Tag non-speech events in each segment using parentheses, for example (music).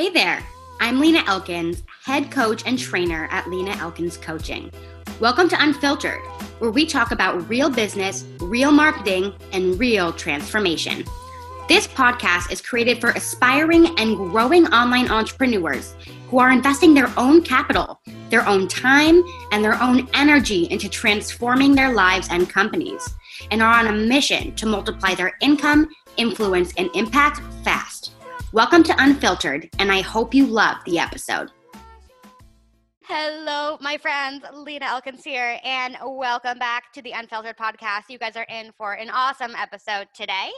Hey there, I'm Lena Elkins, head coach and trainer at Lena Elkins Coaching. Welcome to Unfiltered, where we talk about real business, real marketing, and real transformation. This podcast is created for aspiring and growing online entrepreneurs who are investing their own capital, their own time, and their own energy into transforming their lives and companies, and are on a mission to multiply their income, influence, and impact fast. Welcome to Unfiltered, and I hope you love the episode. Hello, my friends. Lena Elkins here, and welcome back to the Unfiltered podcast. You guys are in for an awesome episode today.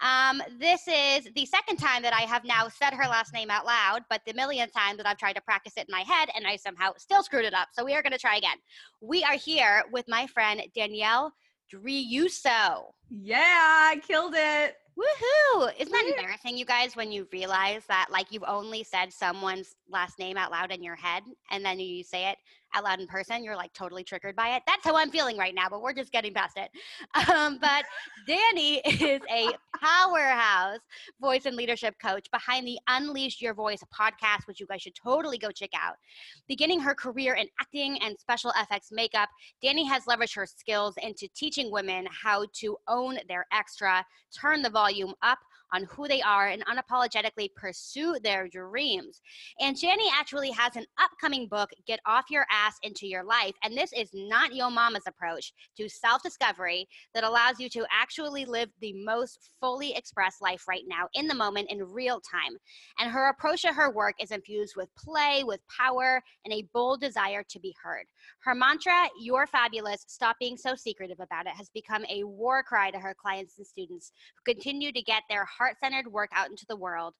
Um, this is the second time that I have now said her last name out loud, but the millionth time that I've tried to practice it in my head, and I somehow still screwed it up. So we are going to try again. We are here with my friend Daniele Driusso. Yeah, I killed it. Woohoo! Isn't that embarrassing, you guys, when you realize that like you've only said someone's last name out loud in your head and then you say it out loud in person, you're like totally triggered by it. That's how I'm feeling right now, but we're just getting past it. (laughs) Um, but Dani (laughs) is a powerhouse voice and leadership coach behind the Unleash Your Voice podcast, which you guys should totally go check out. Beginning her career in acting and special effects makeup, Dani has leveraged her skills into teaching women how to own their extra, turn the volume up on who they are and unapologetically pursue their dreams. And Jenny actually has an upcoming book, Get Off Your Ass Into Your Life. And this is not your mama's approach to self discovery that allows you to actually live the most fully expressed life right now in the moment in real time. And her approach to her work is infused with play, with power, and a bold desire to be heard. Her mantra, You're fabulous, stop being so secretive about it, has become a war cry to her clients and students who continue to get their heart centered work out into the world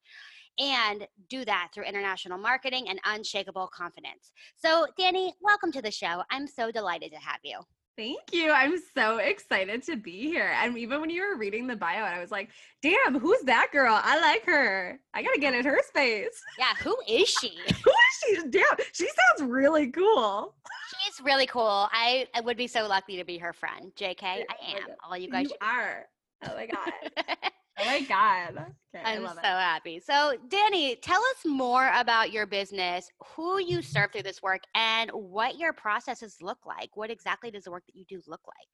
and do that through international marketing and unshakable confidence. So, Dani, welcome to the show. I'm so delighted to have you. Thank you. I'm so excited to be here. And even when you were reading the bio, I was like, damn, who's that girl? I like her. I got to get in her space. Yeah, who is she? (laughs) who is she? Damn, she sounds really cool. She's really cool. I, I would be so lucky to be her friend. JK, I am. All you guys you are. Oh my God. (laughs) (laughs) Oh my God. Okay, I'm so it. happy. So, Dani, tell us more about your business, who you serve through this work, and what your processes look like. What exactly does the work that you do look like?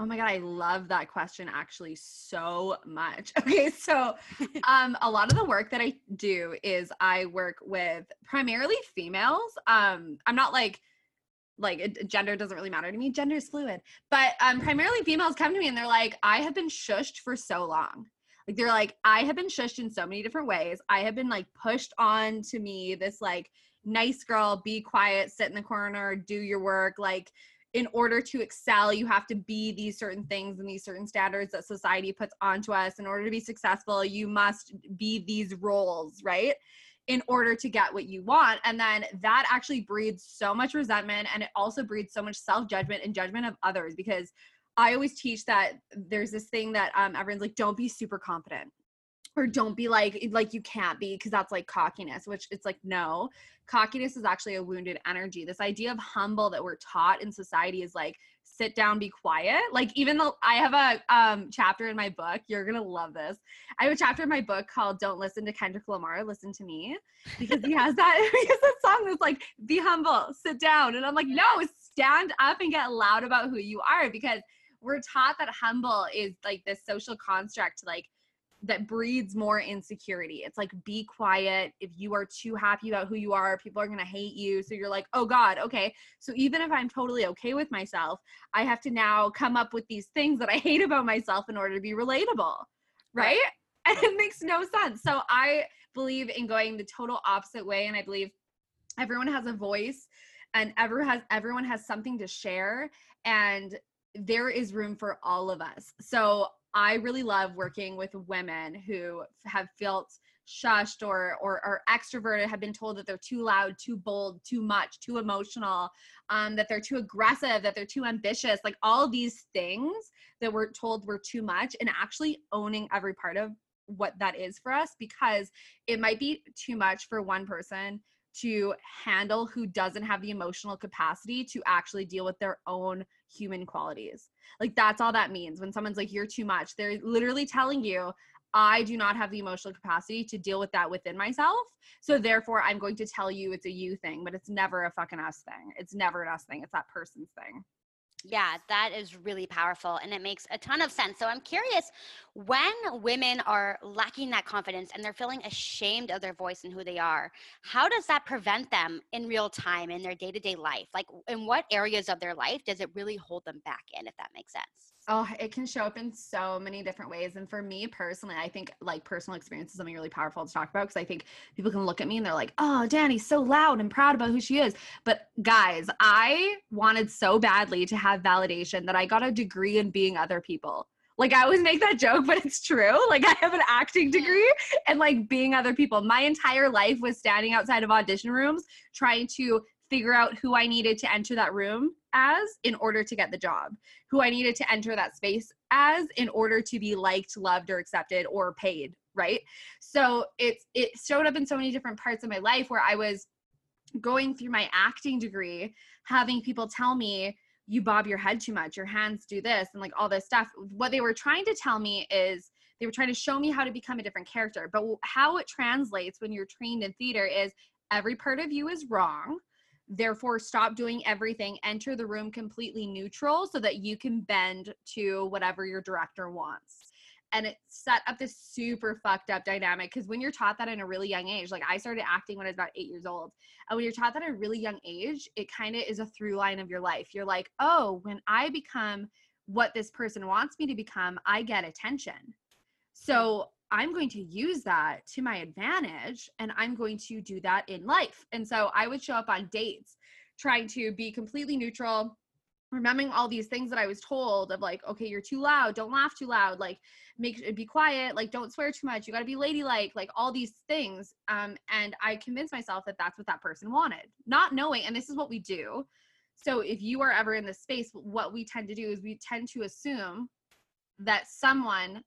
Oh my god, I love that question actually so much. (laughs) Okay, so (laughs) um a lot of the work that I do is I work with primarily females. Um I'm not like like gender doesn't really matter to me. Gender is fluid. But um primarily females come to me and they're like I have been shushed for so long. Like they're like, I have been shushed in so many different ways. I have been like pushed on to me this like nice girl, be quiet, sit in the corner, do your work. Like in order to excel, you have to be these certain things and these certain standards that society puts onto us. In order to be successful, you must be these roles, right? in order to get what you want. And then that actually breeds so much resentment and it also breeds so much self judgment and judgment of others because I always teach that there's this thing that um, everyone's like, don't be super confident or don't be like like you can't be because that's like cockiness which it's like no cockiness is actually a wounded energy. This idea of humble that we're taught in society is like sit down be quiet. Like even though i have a um chapter in my book you're gonna love this. I have a chapter in my book called don't listen to kendrick lamar listen to me because he has that (laughs) he has that song that's like be humble sit down and i'm like no stand up and get loud about who you are because we're taught that humble is like this social construct like that breeds more insecurity. It's like be quiet. If you are too happy about who you are, people are going to hate you. So you're like, "Oh god, okay. So even if I'm totally okay with myself, I have to now come up with these things that I hate about myself in order to be relatable." Right? And it makes no sense. So I believe in going the total opposite way and I believe everyone has a voice and ever has everyone has something to share and there is room for all of us. So I really love working with women who have felt shushed or or, or extroverted have been told that they're too loud too bold too much too emotional um, that they're too aggressive that they're too ambitious like all these things that we're told we're too much and actually owning every part of what that is for us because it might be too much for one person to handle who doesn't have the emotional capacity to actually deal with their own human qualities. Like that's all that means. When someone's like, you're too much, they're literally telling you, I do not have the emotional capacity to deal with that within myself. So therefore, I'm going to tell you it's a you thing, but it's never a fucking us thing. It's never an us thing. It's that person's thing. Yeah, that is really powerful and it makes a ton of sense. So I'm curious when women are lacking that confidence and they're feeling ashamed of their voice and who they are, how does that prevent them in real time in their day to day life? Like, in what areas of their life does it really hold them back in, if that makes sense? Oh, it can show up in so many different ways. And for me personally, I think like personal experience is something really powerful to talk about because I think people can look at me and they're like, oh, Dani's so loud and proud about who she is. But guys, I wanted so badly to have validation that I got a degree in being other people. Like I always make that joke, (laughs) but it's true. Like I have an acting mm-hmm. degree and like being other people. My entire life was standing outside of audition rooms trying to figure out who I needed to enter that room as in order to get the job, who I needed to enter that space as in order to be liked, loved, or accepted or paid, right? So it's it showed up in so many different parts of my life where I was going through my acting degree, having people tell me, you bob your head too much, your hands do this, and like all this stuff. What they were trying to tell me is they were trying to show me how to become a different character. But how it translates when you're trained in theater is every part of you is wrong Therefore, stop doing everything, enter the room completely neutral so that you can bend to whatever your director wants. And it set up this super fucked up dynamic because when you're taught that in a really young age, like I started acting when I was about eight years old. And when you're taught that at a really young age, it kind of is a through line of your life. You're like, oh, when I become what this person wants me to become, I get attention. So I'm going to use that to my advantage and I'm going to do that in life. And so I would show up on dates trying to be completely neutral, remembering all these things that I was told of like, okay, you're too loud, don't laugh too loud, like make be quiet, like don't swear too much, you got to be ladylike, like all these things. Um, and I convinced myself that that's what that person wanted, not knowing. And this is what we do. So if you are ever in this space, what we tend to do is we tend to assume that someone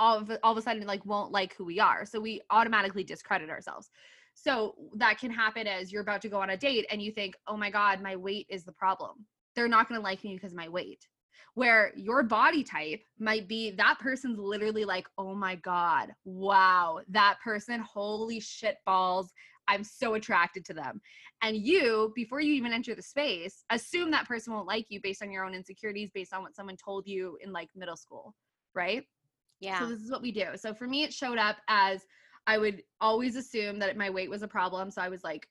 all of all of a sudden like won't like who we are. So we automatically discredit ourselves. So that can happen as you're about to go on a date and you think oh my god my weight is the problem. They're not going to like me because my weight. Where your body type might be that person's literally like oh my god wow that person holy shit balls i'm so attracted to them. And you before you even enter the space assume that person won't like you based on your own insecurities based on what someone told you in like middle school right yeah. So this is what we do. So for me, it showed up as I would always assume that my weight was a problem. So I was like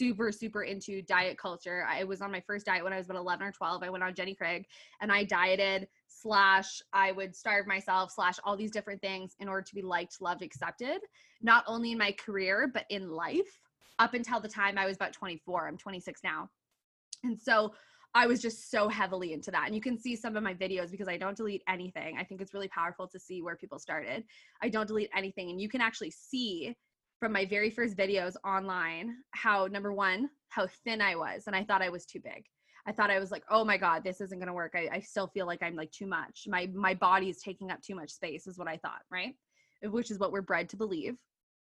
super, super into diet culture. I was on my first diet when I was about 11 or 12. I went on Jenny Craig and I dieted slash I would starve myself slash all these different things in order to be liked, loved, accepted, not only in my career, but in life up until the time I was about 24. I'm 26 now. And so I was just so heavily into that. And you can see some of my videos because I don't delete anything. I think it's really powerful to see where people started. I don't delete anything. And you can actually see from my very first videos online how, number one, how thin I was. And I thought I was too big. I thought I was like, oh my God, this isn't gonna work. I, I still feel like I'm like too much. My my body is taking up too much space, is what I thought, right? Which is what we're bred to believe.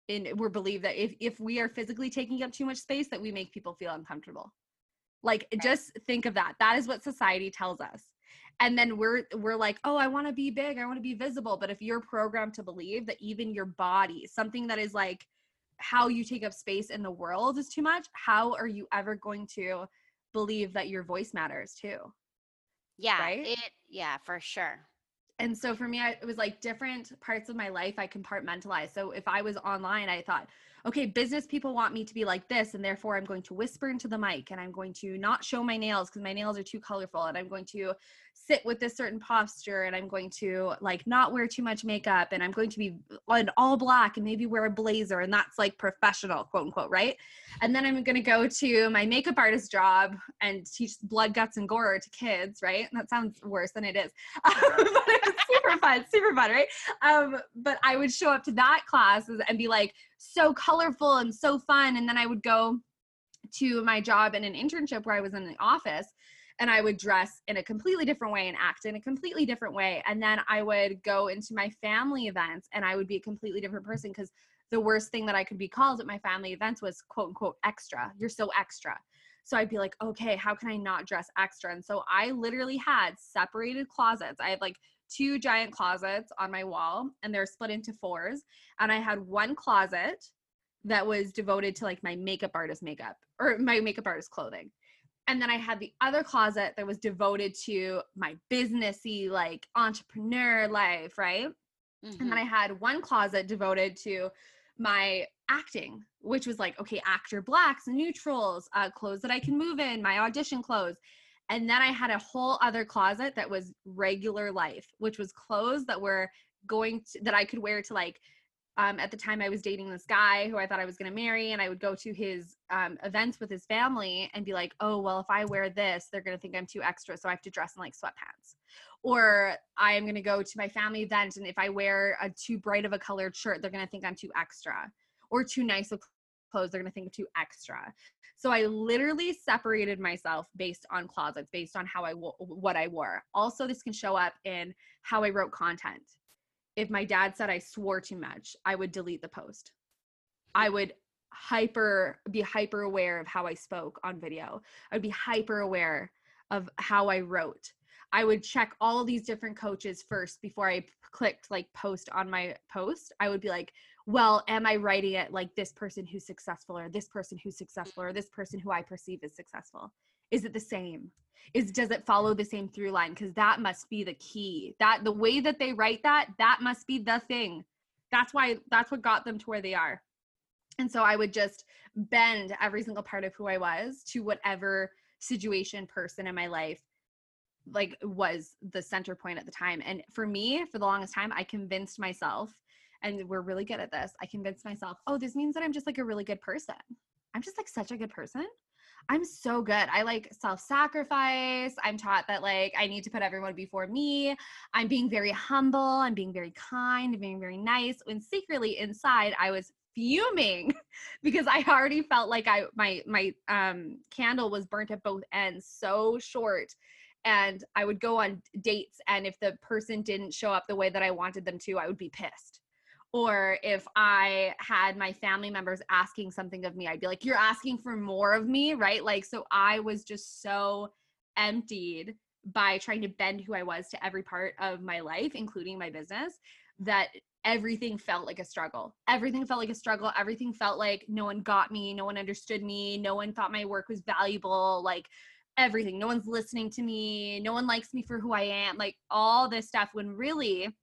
And we're believe that if if we are physically taking up too much space, that we make people feel uncomfortable. Like right. just think of that. That is what society tells us. And then we're we're like, "Oh, I want to be big. I want to be visible." But if you're programmed to believe that even your body, something that is like how you take up space in the world is too much, how are you ever going to believe that your voice matters too? Yeah, right? it yeah, for sure and so for me I, it was like different parts of my life i compartmentalized so if i was online i thought okay, business people want me to be like this, and therefore I'm going to whisper into the mic and I'm going to not show my nails because my nails are too colorful, and I'm going to sit with this certain posture, and I'm going to like not wear too much makeup, and I'm going to be in all black and maybe wear a blazer, and that's like professional, quote unquote, right? And then I'm going to go to my makeup artist job and teach blood, guts, and gore to kids, right? And that sounds worse than it is, (laughs) but it's super fun, super fun, right? Um, but I would show up to that class and be like, so colorful and so fun. And then I would go to my job in an internship where I was in the office and I would dress in a completely different way and act in a completely different way. And then I would go into my family events and I would be a completely different person because the worst thing that I could be called at my family events was quote unquote extra. You're so extra. So I'd be like, okay, how can I not dress extra? And so I literally had separated closets. I had like two giant closets on my wall and they're split into fours. And I had one closet that was devoted to like my makeup artist makeup or my makeup artist clothing. And then I had the other closet that was devoted to my businessy, like entrepreneur life, right? Mm-hmm. And then mm-hmm. I had one closet devoted to my acting, which was like, okay, actor blacks, neutrals, uh, clothes that I can move in, my audition clothes. And then I had a whole other closet that was regular life, which was clothes that were going to, that I could wear to like um, at the time I was dating this guy who I thought I was going to marry, and I would go to his um, events with his family and be like, oh, well, if I wear this, they're going to think I'm too extra. So I have to dress in like sweatpants. Or I am going to go to my family event, and if I wear a too bright of a colored shirt, they're going to think I'm too extra. Or too nice of clothes, they're going to think I'm too extra. So I literally separated myself based on closets, based on how I w- what I wore. Also, this can show up in how I wrote content if my dad said I swore too much, I would delete the post. I would hyper be hyper aware of how I spoke on video. I'd be hyper aware of how I wrote. I would check all these different coaches first before I clicked like post on my post. I would be like, well, am I writing it like this person who's successful or this person who's successful or this person who I perceive as successful? Is it the same? is does it follow the same through line? Because that must be the key. That the way that they write that that must be the thing. That's why that's what got them to where they are. And so i would just bend every single part of who i was to whatever situation person in my life like was the center point at the time. And for me for the longest time i convinced myself and we're really good at this i convinced myself oh this means that i'm just like a really good person. I'm just like such a good person I'm so good. I like self sacrifice. I'm taught that like I need to put everyone before me. I'm being very humble. I'm being very kind, I'm being very nice. When secretly inside, I was fuming (laughs) because I already felt like I my my um candle was burnt at both ends so short and I would go on dates and if the person didn't show up the way that I wanted them to I would be pissed or if I had my family members asking something of me, I'd be like, You're asking for more of me, right? Like, so I was just so emptied by trying to bend who I was to every part of my life, including my business, that everything felt like a struggle. Everything felt like a struggle. Everything felt like no one got me, no one understood me, no one thought my work was valuable. Like, everything. No one's listening to me. No one likes me for who I am. Like, all this stuff when really,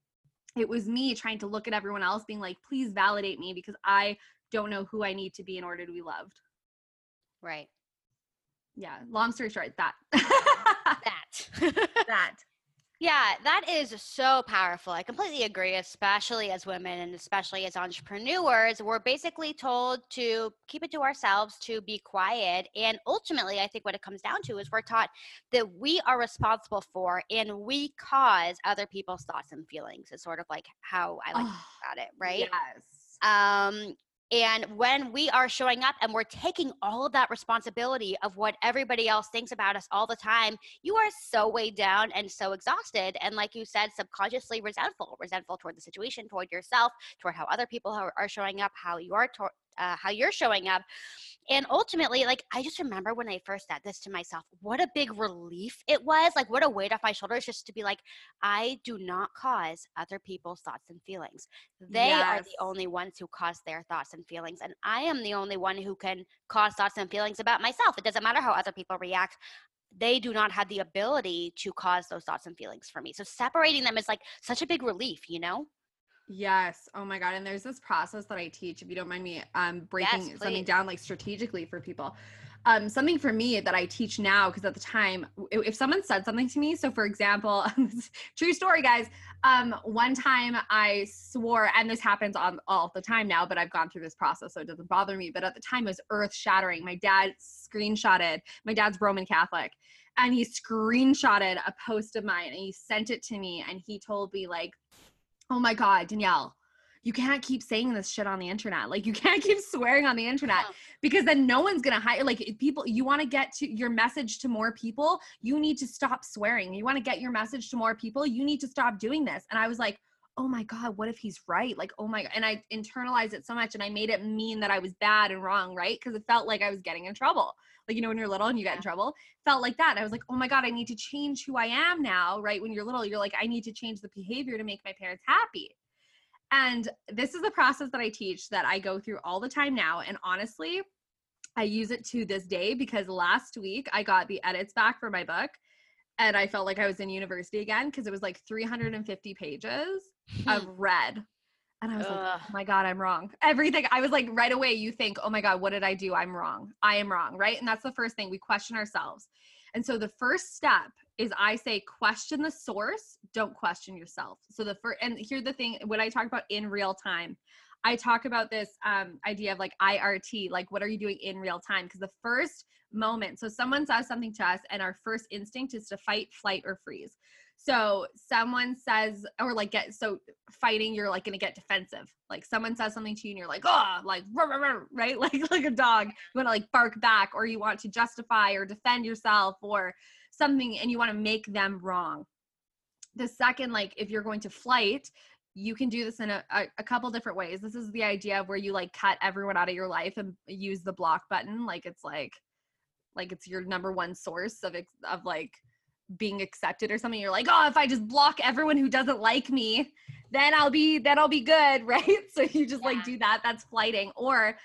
it was me trying to look at everyone else being like please validate me because i don't know who i need to be in order to be loved. Right. Yeah long story short that. That. (laughs) That yeah, that is so powerful. I completely agree, especially as women and especially as entrepreneurs. We're basically told to keep it to ourselves, to be quiet. And ultimately, I think what it comes down to is we're taught that we are responsible for and we cause other people's thoughts and feelings, is sort of like how I like oh, about it, right? Yes. Um, and when we are showing up and we're taking all of that responsibility of what everybody else thinks about us all the time, you are so weighed down and so exhausted. And like you said, subconsciously resentful, resentful toward the situation, toward yourself, toward how other people are, showing up, how you are uh, how you're showing up. And ultimately like i just remember when i first said this to myself what a big relief it was like what a weight off my shoulders just to be like i do not cause other people's thoughts and feelings. They yes. are the only ones who cause their thoughts and feelings and i am the only one who can cause thoughts and feelings about myself. It doesn't matter how other people react they do not have the ability to cause those thoughts and feelings for me. So separating them is like such a big relief you know Yes. Oh my God. And there's this process that I teach, if you don't mind me um breaking yes, something down like strategically for people. Um, something for me that I teach now, because at the time, if someone said something to me, so for example, (laughs) true story, guys. Um, one time I swore, and this happens on all the time now, but I've gone through this process, so it doesn't bother me. But at the time, it was earth shattering. My dad screenshotted. My dad's Roman Catholic, and he screenshotted a post of mine, and he sent it to me, and he told me like oh my God, Daniele, you can't keep saying this shit on the internet. Like you can't keep swearing on the internet uh-huh. because then no one's gonna hire. Like people, you want to get to your message to more people. You need to stop swearing. You want to get your message to more people. You need to stop doing this. And I was like, oh my god, what if he's right? Like oh my, God. and I internalized it so much, and I made it mean that I was bad and wrong, right? Because it felt like I was getting in trouble. like you know when you're little and you get in trouble felt like that and i was like oh my god i need to change who i am now right when you're little you're like i need to change the behavior to make my parents happy and this is the process that i teach that i go through all the time now and honestly i use it to this day because last week i got the edits back for my book and i felt like i was in university again because it was like 350 pages of (laughs) red and I was like, oh my God, I'm wrong. Everything. I was like, right away, you think, oh my God, what did I do? I'm wrong. I am wrong. Right. And that's the first thing we question ourselves. And so the first step is I say, question the source, don't question yourself. So the first, and here's the thing what I talk about in real time, I talk about this um, idea of like IRT, like what are you doing in real time? Because the first moment, so someone says something to us, and our first instinct is to fight, flight, or freeze. So someone says, or like get so fighting, you're like gonna get defensive. Like someone says something to you, and you're like, oh, like right, (laughs) like like a dog. You want to like bark back, or you want to justify or defend yourself, or something, and you want to make them wrong. The second, like if you're going to flight, you can do this in a, a, a, couple different ways. This is the idea of where you like cut everyone out of your life and use the block button. Like it's like, like it's your number one source of, of like being accepted or something you're like oh if i just block everyone who doesn't like me then i'll be then i'll be good (laughs) right so you just yeah. like do that that's flighting or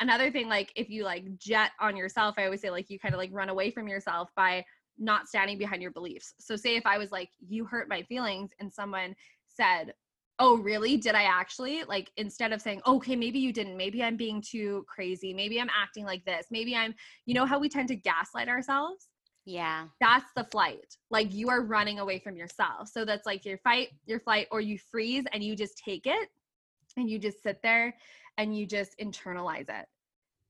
another thing like if you like jet on yourself i always say like you kind of like run away from yourself by not standing behind your beliefs so say if i was like you hurt my feelings and someone said oh really did i actually like instead of saying okay maybe you didn't maybe i'm being too crazy maybe i'm acting like this maybe i'm you know how we tend to gaslight ourselves yeah. That's the flight. Like you are running away from yourself. So that's like your fight, your flight, or you freeze and you just take it and you just sit there and you just internalize it.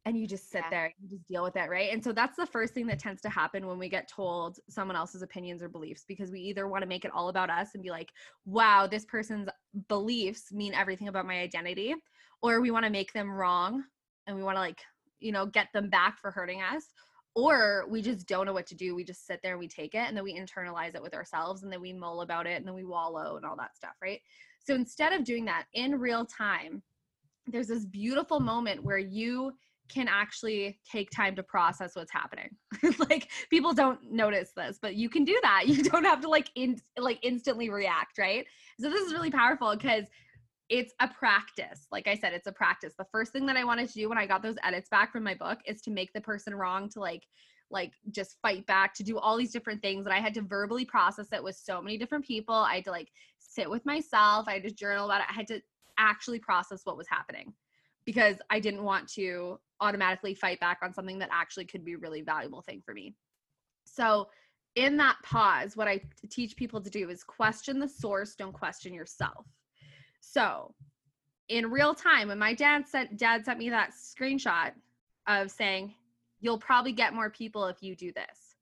And you just sit yeah. there, you just deal with it, right? And so that's the first thing that tends to happen when we get told someone else's opinions or beliefs because we either want to make it all about us and be like, wow, this person's beliefs mean everything about my identity, or we want to make them wrong and we want to like, you know, get them back for hurting us or we just don't know what to do. We just sit there and we take it and then we internalize it with ourselves and then we mull about it and then we wallow and all that stuff, right? So instead of doing that in real time, there's this beautiful moment where you can actually take time to process what's happening. (laughs) like people don't notice this, but you can do that. You don't have to like in like instantly react, right? So this is really powerful because it's a practice. Like I said, it's a practice. The first thing that I wanted to do when I got those edits back from my book is to make the person wrong to like like just fight back to do all these different things and I had to verbally process it with so many different people. I had to like sit with myself. I had to journal about it. I had to actually process what was happening because I didn't want to automatically fight back on something that actually could be a really valuable thing for me. So in that pause, what I teach people to do is question the source, don't question yourself. So in real time, when my dad sent dad sent me that screenshot of saying, You'll probably get more people if you do this.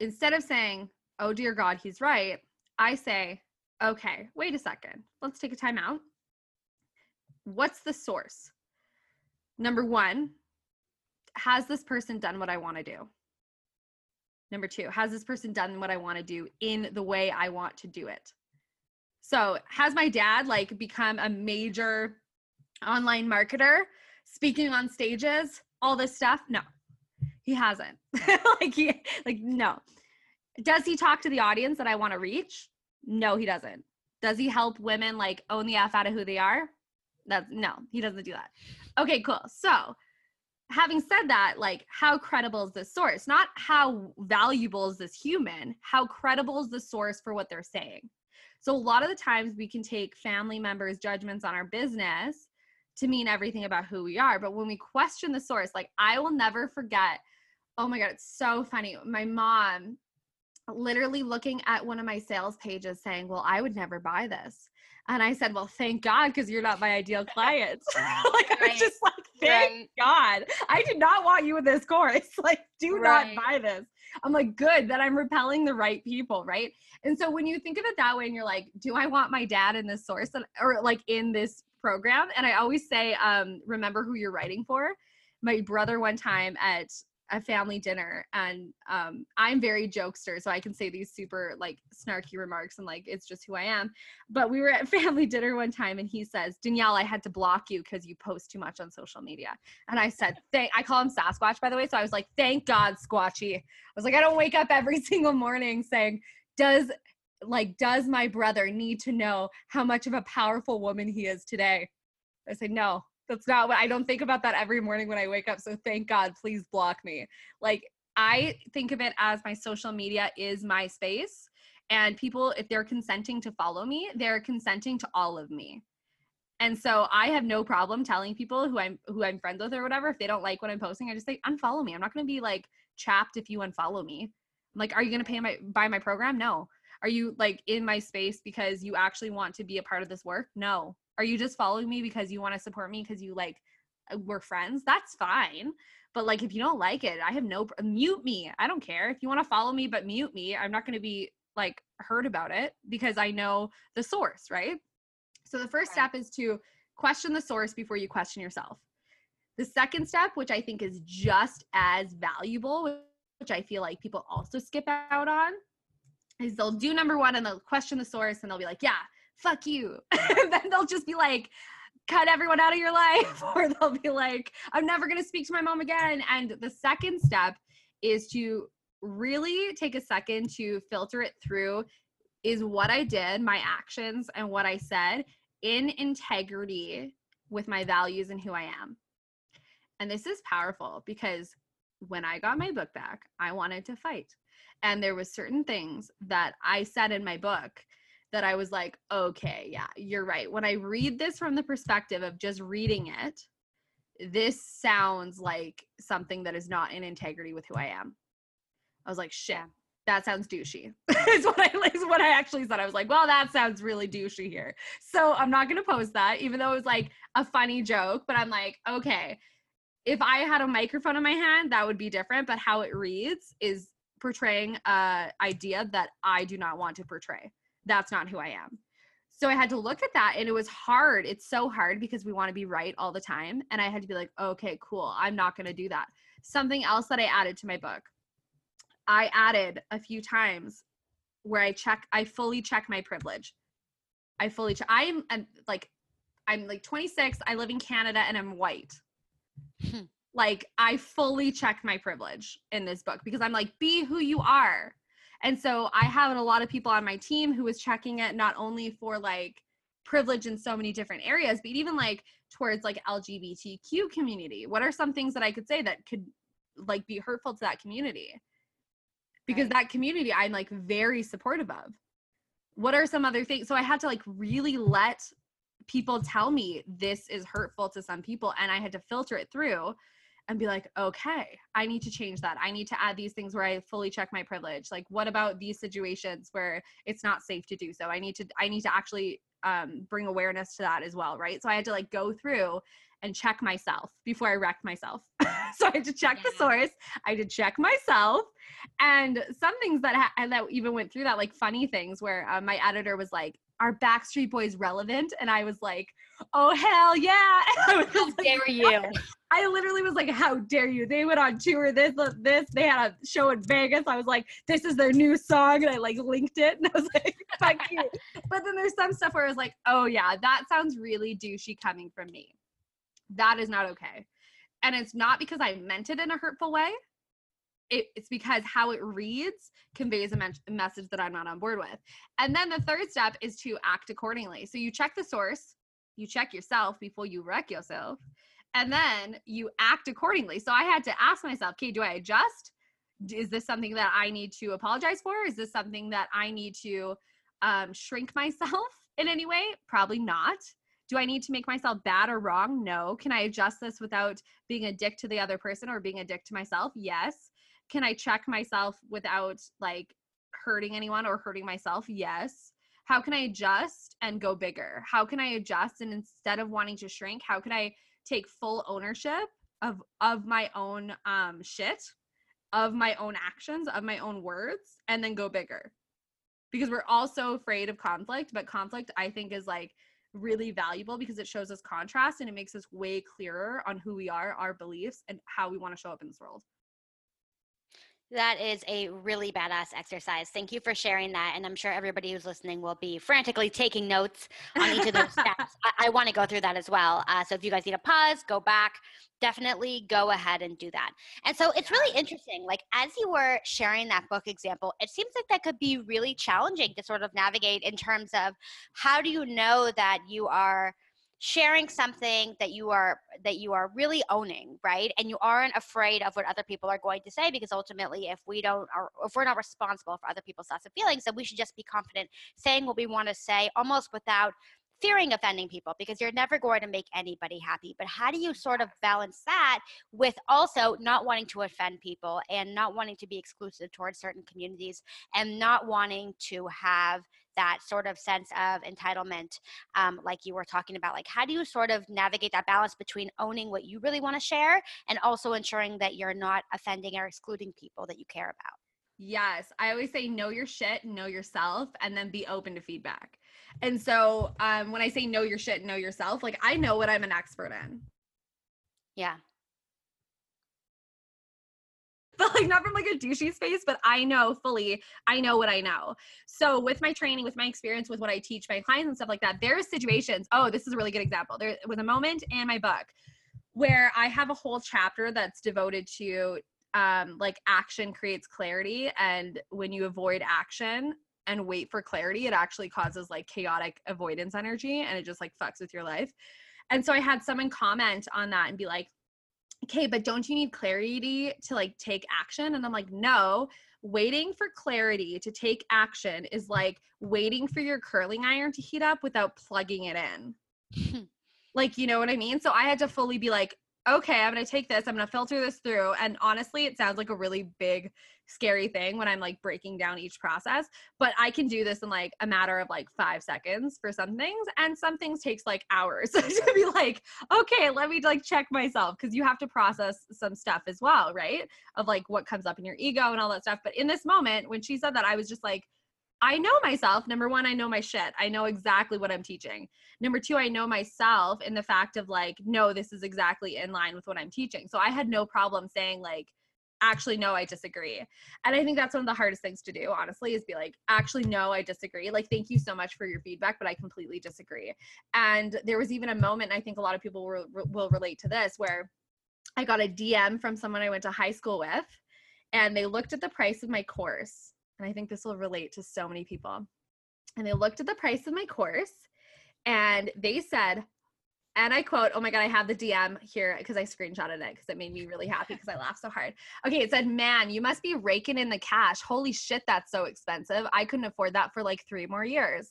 Instead of saying, Oh dear God, he's right, I say, Okay, wait a second. Let's take a time out. What's the source? Number one, has this person done what I want to do? Number two, has this person done what I want to do in the way I want to do it? So, has my dad like become a major online marketer, speaking on stages, all this stuff? No. He hasn't. (laughs) like he like no. Does he talk to the audience that I want to reach? No, he doesn't. Does he help women like own the F out of who they are? That's no, he doesn't do that. Okay, cool. So, having said that, like, how credible is this source? Not how valuable is this human, how credible is the source for what they're saying? So a lot of the times we can take family members' judgments on our business to mean everything about who we are. But when we question the source, like I will never forget, oh my God, it's so funny. My mom literally looking at one of my sales pages saying, Well, I would never buy this. And I said, Well, thank God, because you're not my ideal client. (laughs) like right. I was just like, thank right. God. I did not want you in this course. (laughs) Like, do right. not buy this. I'm like, good that I'm repelling the right people, right? And so when you think of it that way and you're like, do I want my dad in this source or like in this program? And I always say, um, remember who you're writing for. My brother one time at a family dinner and um I'm very jokester so I can say these super like snarky remarks and like it's just who I am. But we were at (laughs) family dinner one time and he says Daniele I had to block you cuz you post too much on social media. And I said thank (laughs) I call him Sasquatch by the way. So I was like thank god Squatchy. I was like I don't wake up every (laughs) single morning saying does like does my brother need to know how much of a powerful woman he is today? I said no that's not what I don't think about that every morning when I wake up. So thank God, please block me. Like I think of it as my social media is my space. And people, if they're consenting to follow me, they're consenting to all of me. And so I have no problem telling people who I'm who I'm friends with or whatever. If they don't like what I'm posting, I just say unfollow me. I'm not gonna be like chapped if you unfollow me. I'm like, are you gonna pay my buy my program? No. Are you like in my space because you actually want to be a part of this work? No. Are you just following me because you want to support me because you like uh, we're friends? That's fine. But like if you don't like it, I have no mute me. I don't care. If you want to follow me but mute me, I'm not going to be like heard about it because I know the source, right? So the first step is to question the source before you question yourself. The second step, which I think is just as valuable, which I feel like people also skip out on, is they'll do number one and they'll question the source and they'll be like, yeah, fuck you. (laughs) and then they'll just be like, cut everyone out of your (laughs) life. or they'll be like, I'm never going to speak to my mom again. And the second step is to really take a second to filter it through is what I did, my actions, and what I said in integrity with my values and who I am. And this is powerful because when I got my book back, I wanted to fight. And there was certain things that I said in my book that I was like, okay, yeah, you're right. When I read this from the perspective of just reading it, this sounds like something that is not in integrity with who I am. I was like, shit, that sounds douchey. (laughs) is what I is what I actually said. I was like, well, that sounds really douchey here. So I'm not gonna post that, even though it was like a funny joke. But I'm like, okay, if I had a microphone in my hand, that would be different. But how it reads is portraying a idea that I do not want to portray that's not who I am. So I had to look at that and it was hard. It's so hard because we want to be right all the time. And I had to be like, okay, cool. I'm not going to do that. Something else that I added to my book, I added a few times where I check, I fully check my privilege. I fully check. I'm, I'm like, I'm like 26. I live in Canada and I'm white. Hmm. like I fully check my privilege in this book because I'm like, be who you are. And so I have a lot of people on my team who was checking it not only for like privilege in so many different areas, but even like towards like LGBTQ community. What are some things that I could say that could like be hurtful to that community? Because right. that community I'm like very supportive of. What are some other things? So I had to like really let people tell me this is hurtful to some people and I had to filter it through and be like, okay, I need to change that. I need to add these things where I fully check my privilege. Like, what about these situations where it's not safe to do so? I need to, I need to actually um, bring awareness to that as well, right? So I had to like go through and check myself before I wrecked myself. (laughs) so I had to check yeah. the source. I had to check myself, and some things that ha- that even went through that, like funny things, where uh, my editor was like, "Are Backstreet Boys relevant?" And I was like, "Oh hell yeah!" (laughs) How dare you? I literally was like, "How dare you?" They went on tour. This, uh, this. They had a show in Vegas. I was like, "This is their new song," and I like linked it, (laughs) and I was like, "Fuck you." (laughs) But then there's some stuff where I was like, "Oh yeah, that sounds really douchey coming from me. That is not okay." And it's not because I meant it in a hurtful way. It, it's because how it reads conveys a, me- a message that I'm not on board with. And then the third step is to act accordingly. So you check the source, you check yourself before you wreck yourself and then you act accordingly. So I had to ask myself, okay, do I adjust? Is this something that I need to apologize for? Is this something that I need to um, shrink (laughs) myself in any way? Probably not. Do I need to make myself bad or wrong? No. Can I adjust this without being a dick to the other person or being a dick to myself? Yes. Can I check myself without like hurting anyone or hurting myself? Yes. How can I adjust and go bigger? How can I adjust and instead of wanting to shrink, how can I take full ownership of of my own um shit of my own actions of my own words and then go bigger because we're all so afraid of conflict but conflict i think is like really valuable because it shows us contrast and it makes us way clearer on who we are our beliefs and how we want to show up in this world That is a really badass exercise. Thank you for sharing that. And I'm sure everybody who's listening will be frantically taking notes on each of those (laughs) steps. I, I want to go through that as well. Uh, so if you guys need a pause, go back, definitely go ahead and do that. And so it's really interesting. Like as you were sharing that book example, it seems like that could be really challenging to sort of navigate in terms of how do you know that you are sharing something that you are that you are really owning right and you aren't afraid of what other people are going to say because ultimately if we don't or if we're not responsible for other people's thoughts and feelings then we should just be confident saying what we want to say almost without fearing offending people because you're never going to make anybody happy. But how do you sort of balance that with also not wanting to offend people and not wanting to be exclusive towards certain communities and not wanting to have that sort of sense of entitlement, um, like you were talking about. Like, how do you sort of navigate that balance between owning what you really want to share and also ensuring that you're not offending or excluding people that you care about? Yes. I always say know your shit, know yourself, and then be open to feedback. And so um, when I say know your shit, and know yourself, like I know what I'm an expert in. Yeah. But (laughs) like not from like a douchey space, but I know fully, I know what I know. So with my training, with my experience, with what I teach my clients and stuff like that, there are situations. Oh, this is a really good example. There was a moment in my book where I have a whole chapter that's devoted to um like action creates clarity and when you avoid action and wait for clarity it actually causes like chaotic avoidance energy and it just like fucks with your life and so i had someone comment on that and be like okay, but don't you need clarity to like take action? And I'm like, no, waiting for clarity to take action is like waiting for your curling iron to heat up without plugging it in. (laughs) like, you know what I mean? So I had to fully be like, okay, I'm going to take this, I'm going to filter this through. And honestly, it sounds like a really big, scary thing when I'm like breaking down each process, but I can do this in like a matter of like five seconds for some things. And some things takes like hours (laughs) to be like, okay, let me like check myself because you have to process some stuff as well, right? Of like what comes up in your ego and all that stuff. But in this moment, when she said that, I was just like, I know myself. Number one, I know my shit. I know exactly what I'm teaching. Number two, I know myself in the fact of like, no, this is exactly in line with what I'm teaching. So I had no problem saying, like, actually, no, I disagree. And I think that's one of the hardest things to do, honestly, is be like, actually, no, I disagree. Like, thank you so much for your feedback, but I completely disagree. And there was even a moment, I think a lot of people will, will relate to this, where I got a DM from someone I went to high school with, and they looked at the price of my course and I think this will relate to so many people. And they looked at the price of my course and they said, and I quote, oh my God, I have the DM here because I screenshotted it because it made me really happy because I laughed so hard. Okay, it said, man, you must be raking in the cash. Holy shit, that's so expensive. I couldn't afford that for like three more years.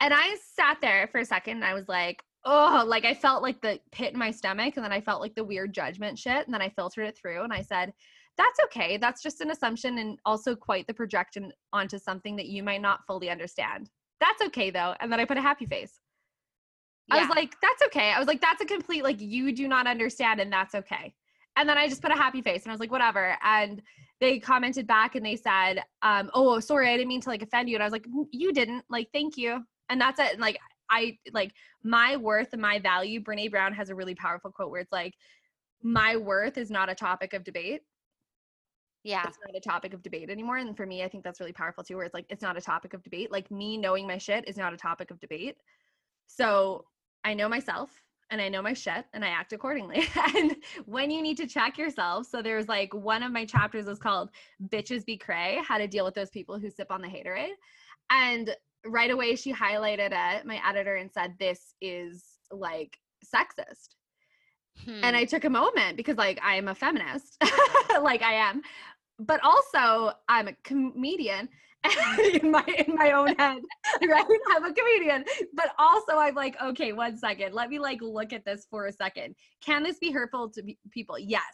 And I sat there for a second and I was like, oh, like I felt like the pit in my stomach and then I felt like the weird judgment shit. And then I filtered it through and I said, that's okay. That's just an assumption and also quite the projection onto something that you might not fully understand. That's okay though. And then I put a happy face. Yeah. I was like, that's okay. I was like, that's a complete, like, you do not understand, and that's okay. And then I just put a happy face and I was like, whatever. And they commented back and they said, um, oh, sorry, I didn't mean to like offend you. And I was like, you didn't. Like, thank you. And that's it. And like, I like my worth and my value. Brene Brown has a really powerful quote where it's like, my worth is not a topic of debate yeah it's not a topic of debate anymore and for me i think that's really powerful too where it's like it's not a topic of debate like me knowing my shit is not a topic of debate so i know myself and i know my shit and i act accordingly. (laughs) And when you need to check yourself so there's like one of my chapters is called bitches be cray how to deal with those people who sip on the haterade. And right away she highlighted it my editor and said this is like sexist. Hmm. And I took a moment because like I am a feminist, (laughs) like I am, but also I'm a comedian (laughs) in my in my own head, (laughs) right? I'm a comedian, but also I'm like, okay, one second, let me like look at this for a second. Can this be hurtful to people? Yes.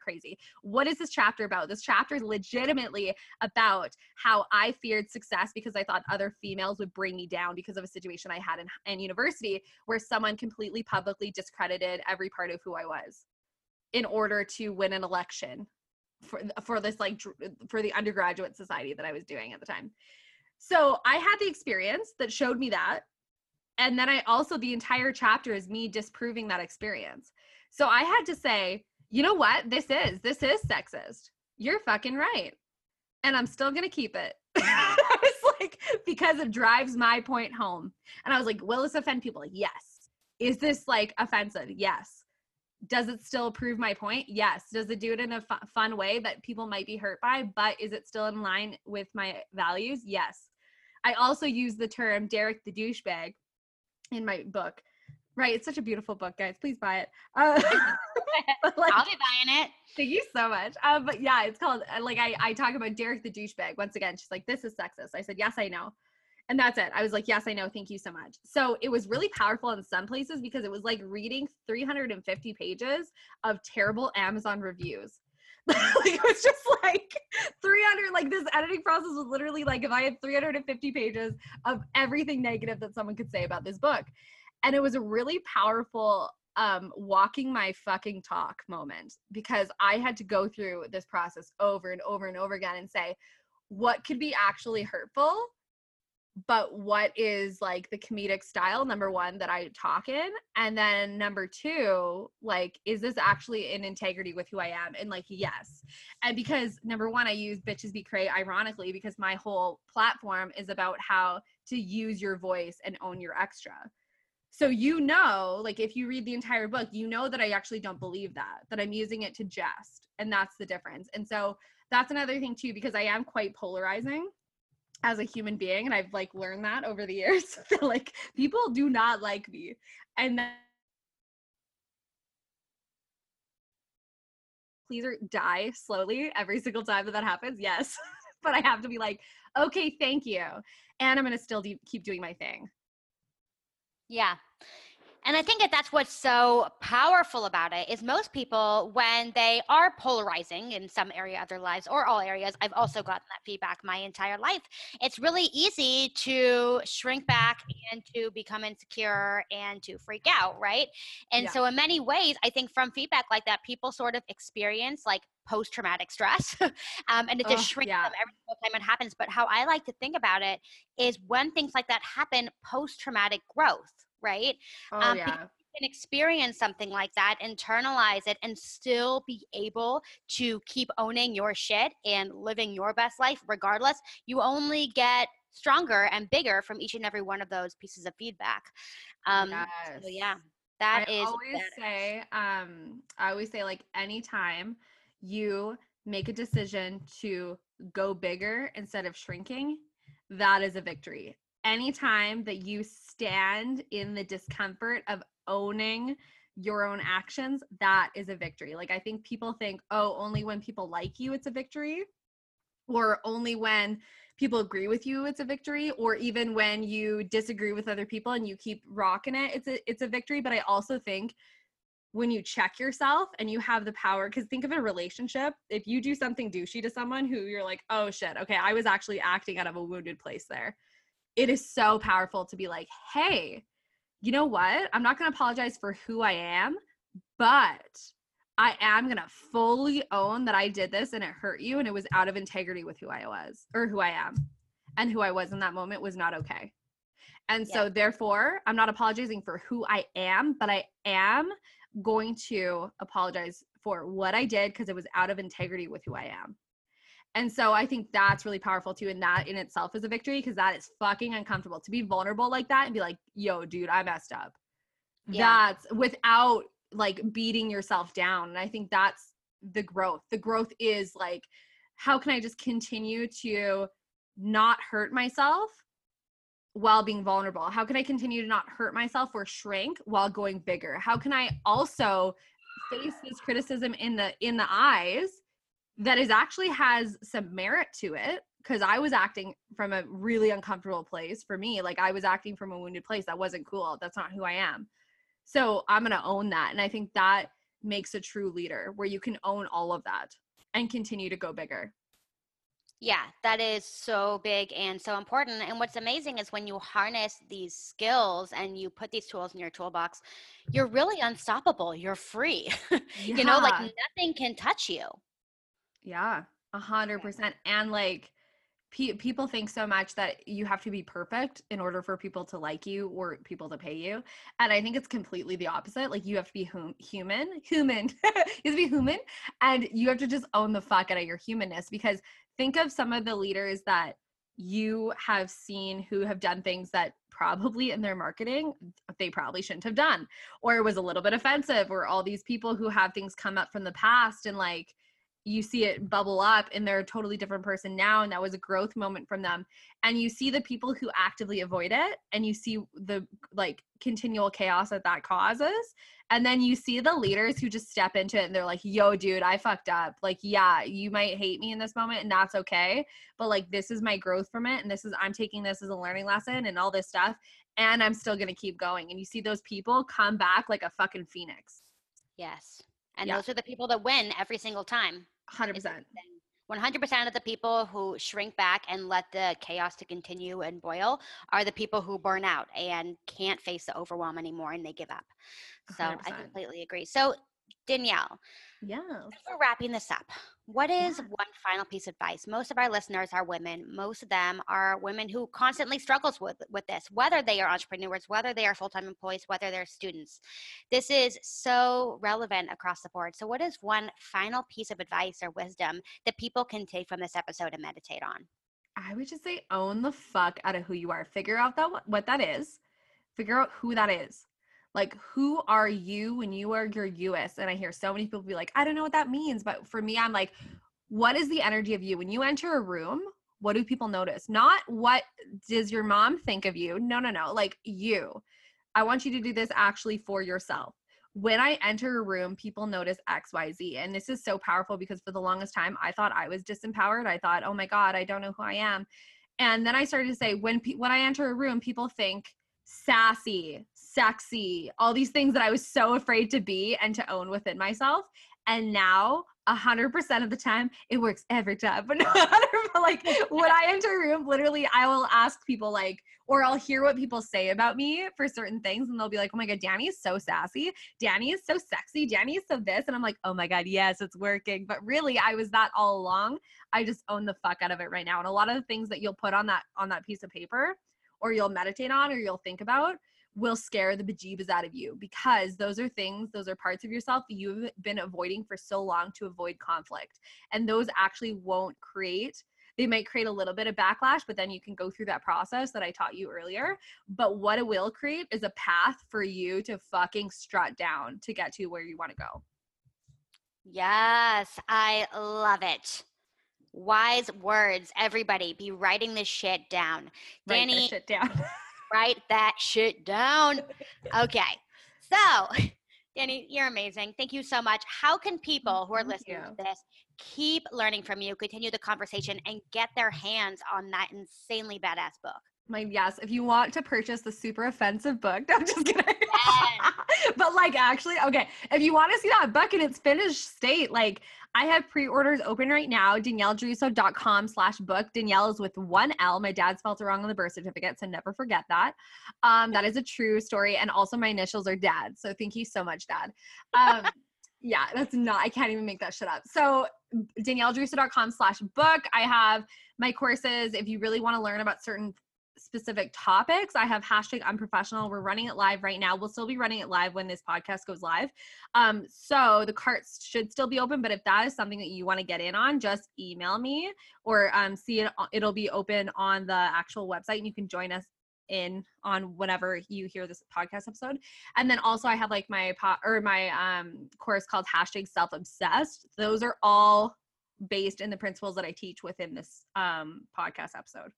crazy. What is this chapter about? This chapter is legitimately about how I feared success because I thought other females would bring me down because of a situation I had in, in university where someone completely publicly discredited every part of who I was in order to win an election for for this like for the undergraduate society that I was doing at the time. So I had the experience that showed me that and then I also the entire chapter is me disproving that experience. So I had to say, you know what? This is this is sexist. You're fucking right. And I'm still gonna keep it. (laughs) I was like, because it drives my point home. And I was like, will this offend people? Yes. Is this like offensive? Yes. Does it still prove my point? Yes. Does it do it in a fun way that people might be hurt by? But is it still in line with my values? Yes. I also use the term Derek the douchebag in my book. Right. It's such a beautiful book, guys. Please buy it. Uh, (laughs) like, I'll be buying it. Thank you so much. Um, but yeah, it's called uh, like I, I talk about Derek the douchebag. Once again, she's like, this is sexist. I said, yes, I know. And that's it. I was like, yes, I know. Thank you so much. So it was really powerful in some places because it was like reading 350 pages of terrible Amazon reviews. (laughs) like it was just like 300 like this editing process was literally like if i had 350 pages of everything negative that someone could say about this book and it was a really powerful um walking my fucking talk moment because i had to go through this process over and over and over again and say what could be actually hurtful but what is like the comedic style number one that i talk in and then number two like is this actually in integrity with who i am? And like yes. And because number one i use bitches be cray ironically because my whole platform is about how to use your voice and own your extra. So you know like if you read the entire book you know that i actually don't believe that that i'm using it to jest and that's the difference. And so that's another thing too because i am quite polarizing as a human being and i've like learned that over the years (laughs) that like people do not like me and please die slowly every single time that that happens yes (laughs) but i have to be like okay thank you and i'm to still do, keep doing my thing yeah. And I think that that's what's so powerful about it is most people, when they are polarizing in some area of their lives or all areas, I've also gotten that feedback my entire life. It's really easy to shrink back and to become insecure and to freak out, right? And yeah. so, in many ways, I think from feedback like that, people sort of experience like post traumatic stress (laughs) um, and it just shrinks yeah. them every single time it happens. But how I like to think about it is when things like that happen, post traumatic growth right? Oh, um, yeah. can experience something like that, internalize it, and still be able to keep owning your shit and living your best life regardless. You only get stronger and bigger from each and every one of those pieces of feedback. Um, yes. So yeah, that I is. always say, um, I always say, like, anytime you make a decision to go bigger instead of shrinking, that is a victory anytime that you stand in the discomfort of owning your own actions, that is a victory. Like, I think people think, oh, only when people like you, it's a victory, or only when people agree with you it's a victory or even when you disagree with other people and you keep rocking it it's a it's a victory but i also think when you check yourself and you have the power because think of a relationship if you do something douchey to someone who you're like oh shit okay i was actually acting out of a wounded place there it is so powerful to be like, hey, you know what? I'm not going to apologize for who I am, but I am going to fully own that I did this and it hurt you and it was out of integrity with who I was or who I am. And who I was in that moment was not okay. And yeah. so, therefore, I'm not apologizing for who I am, but I am going to apologize for what I did because it was out of integrity with who I am. And so I think that's really powerful too. And that in itself is a victory because that is fucking uncomfortable to be vulnerable like that and be like, yo, dude, I messed up. Yeah. That's without like beating yourself down. And I think that's the growth. The growth is like, how can I just continue to not hurt myself while being vulnerable? How can I continue to not hurt myself or shrink while going bigger? How can I also face this criticism in the in the eyes that is actually has some merit to it because I was acting from a really uncomfortable place for me. Like I was acting from a wounded place. That wasn't cool. That's not who I am. So I'm going to own that. And I think that makes a true leader where you can own all of that and continue to go bigger. Yeah, that is so big and so important. And what's amazing is when you harness these skills and you put these tools in your toolbox, you're really unstoppable. You're free. Yeah. (laughs) you know, like nothing can touch you. Yeah, a hundred percent. And like pe- people think so much that you have to be perfect in order for people to like you or people to pay you and i think it's completely the opposite like you have to be hum- human human (laughs) you have to be human and you have to just own the fuck out of your humanness because think of some of the leaders that you have seen who have done things that probably in their marketing they probably shouldn't have done or it was a little bit offensive or all these people who have things come up from the past and like you see it bubble up and they're a totally different person now and that was a growth moment from them. And you see the people who actively avoid it and you see the like continual chaos that that causes. And then you see the leaders who just step into it and they're like yo dude i fucked up. Like yeah you might hate me in this moment and that's okay but like this is my growth from it and this is i'm taking this as a learning lesson and all this stuff and i'm still gonna keep going. And you see those people come back like a fucking phoenix. Yes. And Yeah. those are the people that win every single time. 100% 100% of the people who shrink back and let the chaos to continue and boil are the people who burn out and can't face the overwhelm anymore and they give up. So I 100%. completely agree. So Daniele, yeah we're wrapping this up, what is Yeah. one final piece of advice? Most of our listeners are women. Most of them are women who constantly struggles with with this, whether they are entrepreneurs, whether they are full-time employees, whether they're students. This is so relevant across the board. So what is one final piece of advice or wisdom that people can take from this episode and meditate on? I would just say own the fuck out of who you are. Figure out that what that is. Figure out who that is. Like who are you when you are your US? And I hear so many people be like, I don't know what that means. But for me, I'm like, what is the energy of you? When you enter a room, what do people notice? Not what does your mom think of you? No, no, no. Like you. I want you to do this actually for yourself. When I enter a room, people notice XYZ. And this is so powerful because for the longest time, I thought I was disempowered. I thought, oh my God, I don't know who I am. And then I started to say, when, pe- when I enter a room, people think sassy, sexy, all these things that I was so afraid to be and to own within myself. And now, a hundred percent of the time, it works every time. (laughs) But no, but like when I enter a room, literally, I will ask people like, or I'll hear what people say about me for certain things, and they'll be like, "Oh my god, Dani is so sassy. Dani is so sexy. Dani is so this," and I'm like, "Oh my god, yes, it's working." But really, I was that all along. I just own the fuck out of it right now. And a lot of the things that you'll put on that on that piece of paper, or you'll meditate on, or you'll think about, will scare the bejeebas out of you because those are things, those are parts of yourself that you've been avoiding for so long to avoid conflict. And those actually won't create, they might create a little bit of backlash, but then you can go through that process that I taught you earlier. But what it will create is a path for you to fucking strut down to get to where you want to go. Yes, I love it. Wise words, everybody. Be writing this shit down. Write Dani, shit down. (laughs) write that shit down. Okay. So, (laughs) Dani, you're amazing. Thank you so much. How can people who are listening to this keep learning from you, continue the conversation, and get their hands on that insanely badass book? My yes, if you want to purchase the super offensive book, (laughs) no, I'm just kidding. (laughs) but like actually, okay, if you want to see that book in its finished state, like I have pre-orders open right now, danieledriusso.com slash book. Daniele is with one L. My dad spelled it wrong on the birth certificate, so never forget that. Um, that is a true story. And also my initials are dad. So thank you so much, dad. Um, (laughs) yeah, that's not, I can't even make that shit up. So danieledriusso.com slash book. I have my courses. If you really want to learn about certain specific topics. I have hashtag unprofessional. We're running it live right now. We'll still be running it live when this podcast goes live. Um, so the carts should still be open, but if that is something that you want to get in on, just email me or um, see it. It'll be open on the actual website, and you can join us in on whenever you hear this podcast episode. And then also I have like my po- or my um course called hashtag self obsessed. Those are all based in the principles that I teach within this um podcast episode.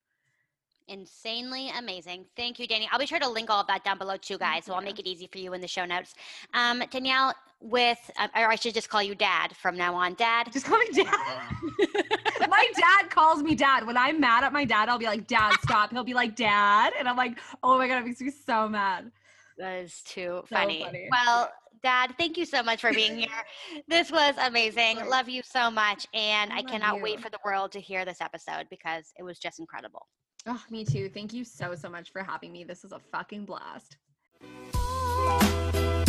Insanely amazing. Thank you, Dani. I'll be sure to link all of that down below too, guys. So I'll make it easy for you in the show notes. Um, Daniele, with, uh, or I should just call you Dad from now on. Dad. Just call me dad. (laughs) my dad calls me dad. When I'm mad at my dad, I'll be like, Dad, (laughs) stop. He'll be like, Dad. And I'm like, oh my God, it makes me so mad. That is too So funny. funny. Well, Dad, thank you so much for being here. (laughs) This was amazing. Love you so much. And I I, cannot you. wait for the world to hear this episode because it was just incredible. Oh, me too. Thank you so, so much for having me. This is a fucking blast. (laughs)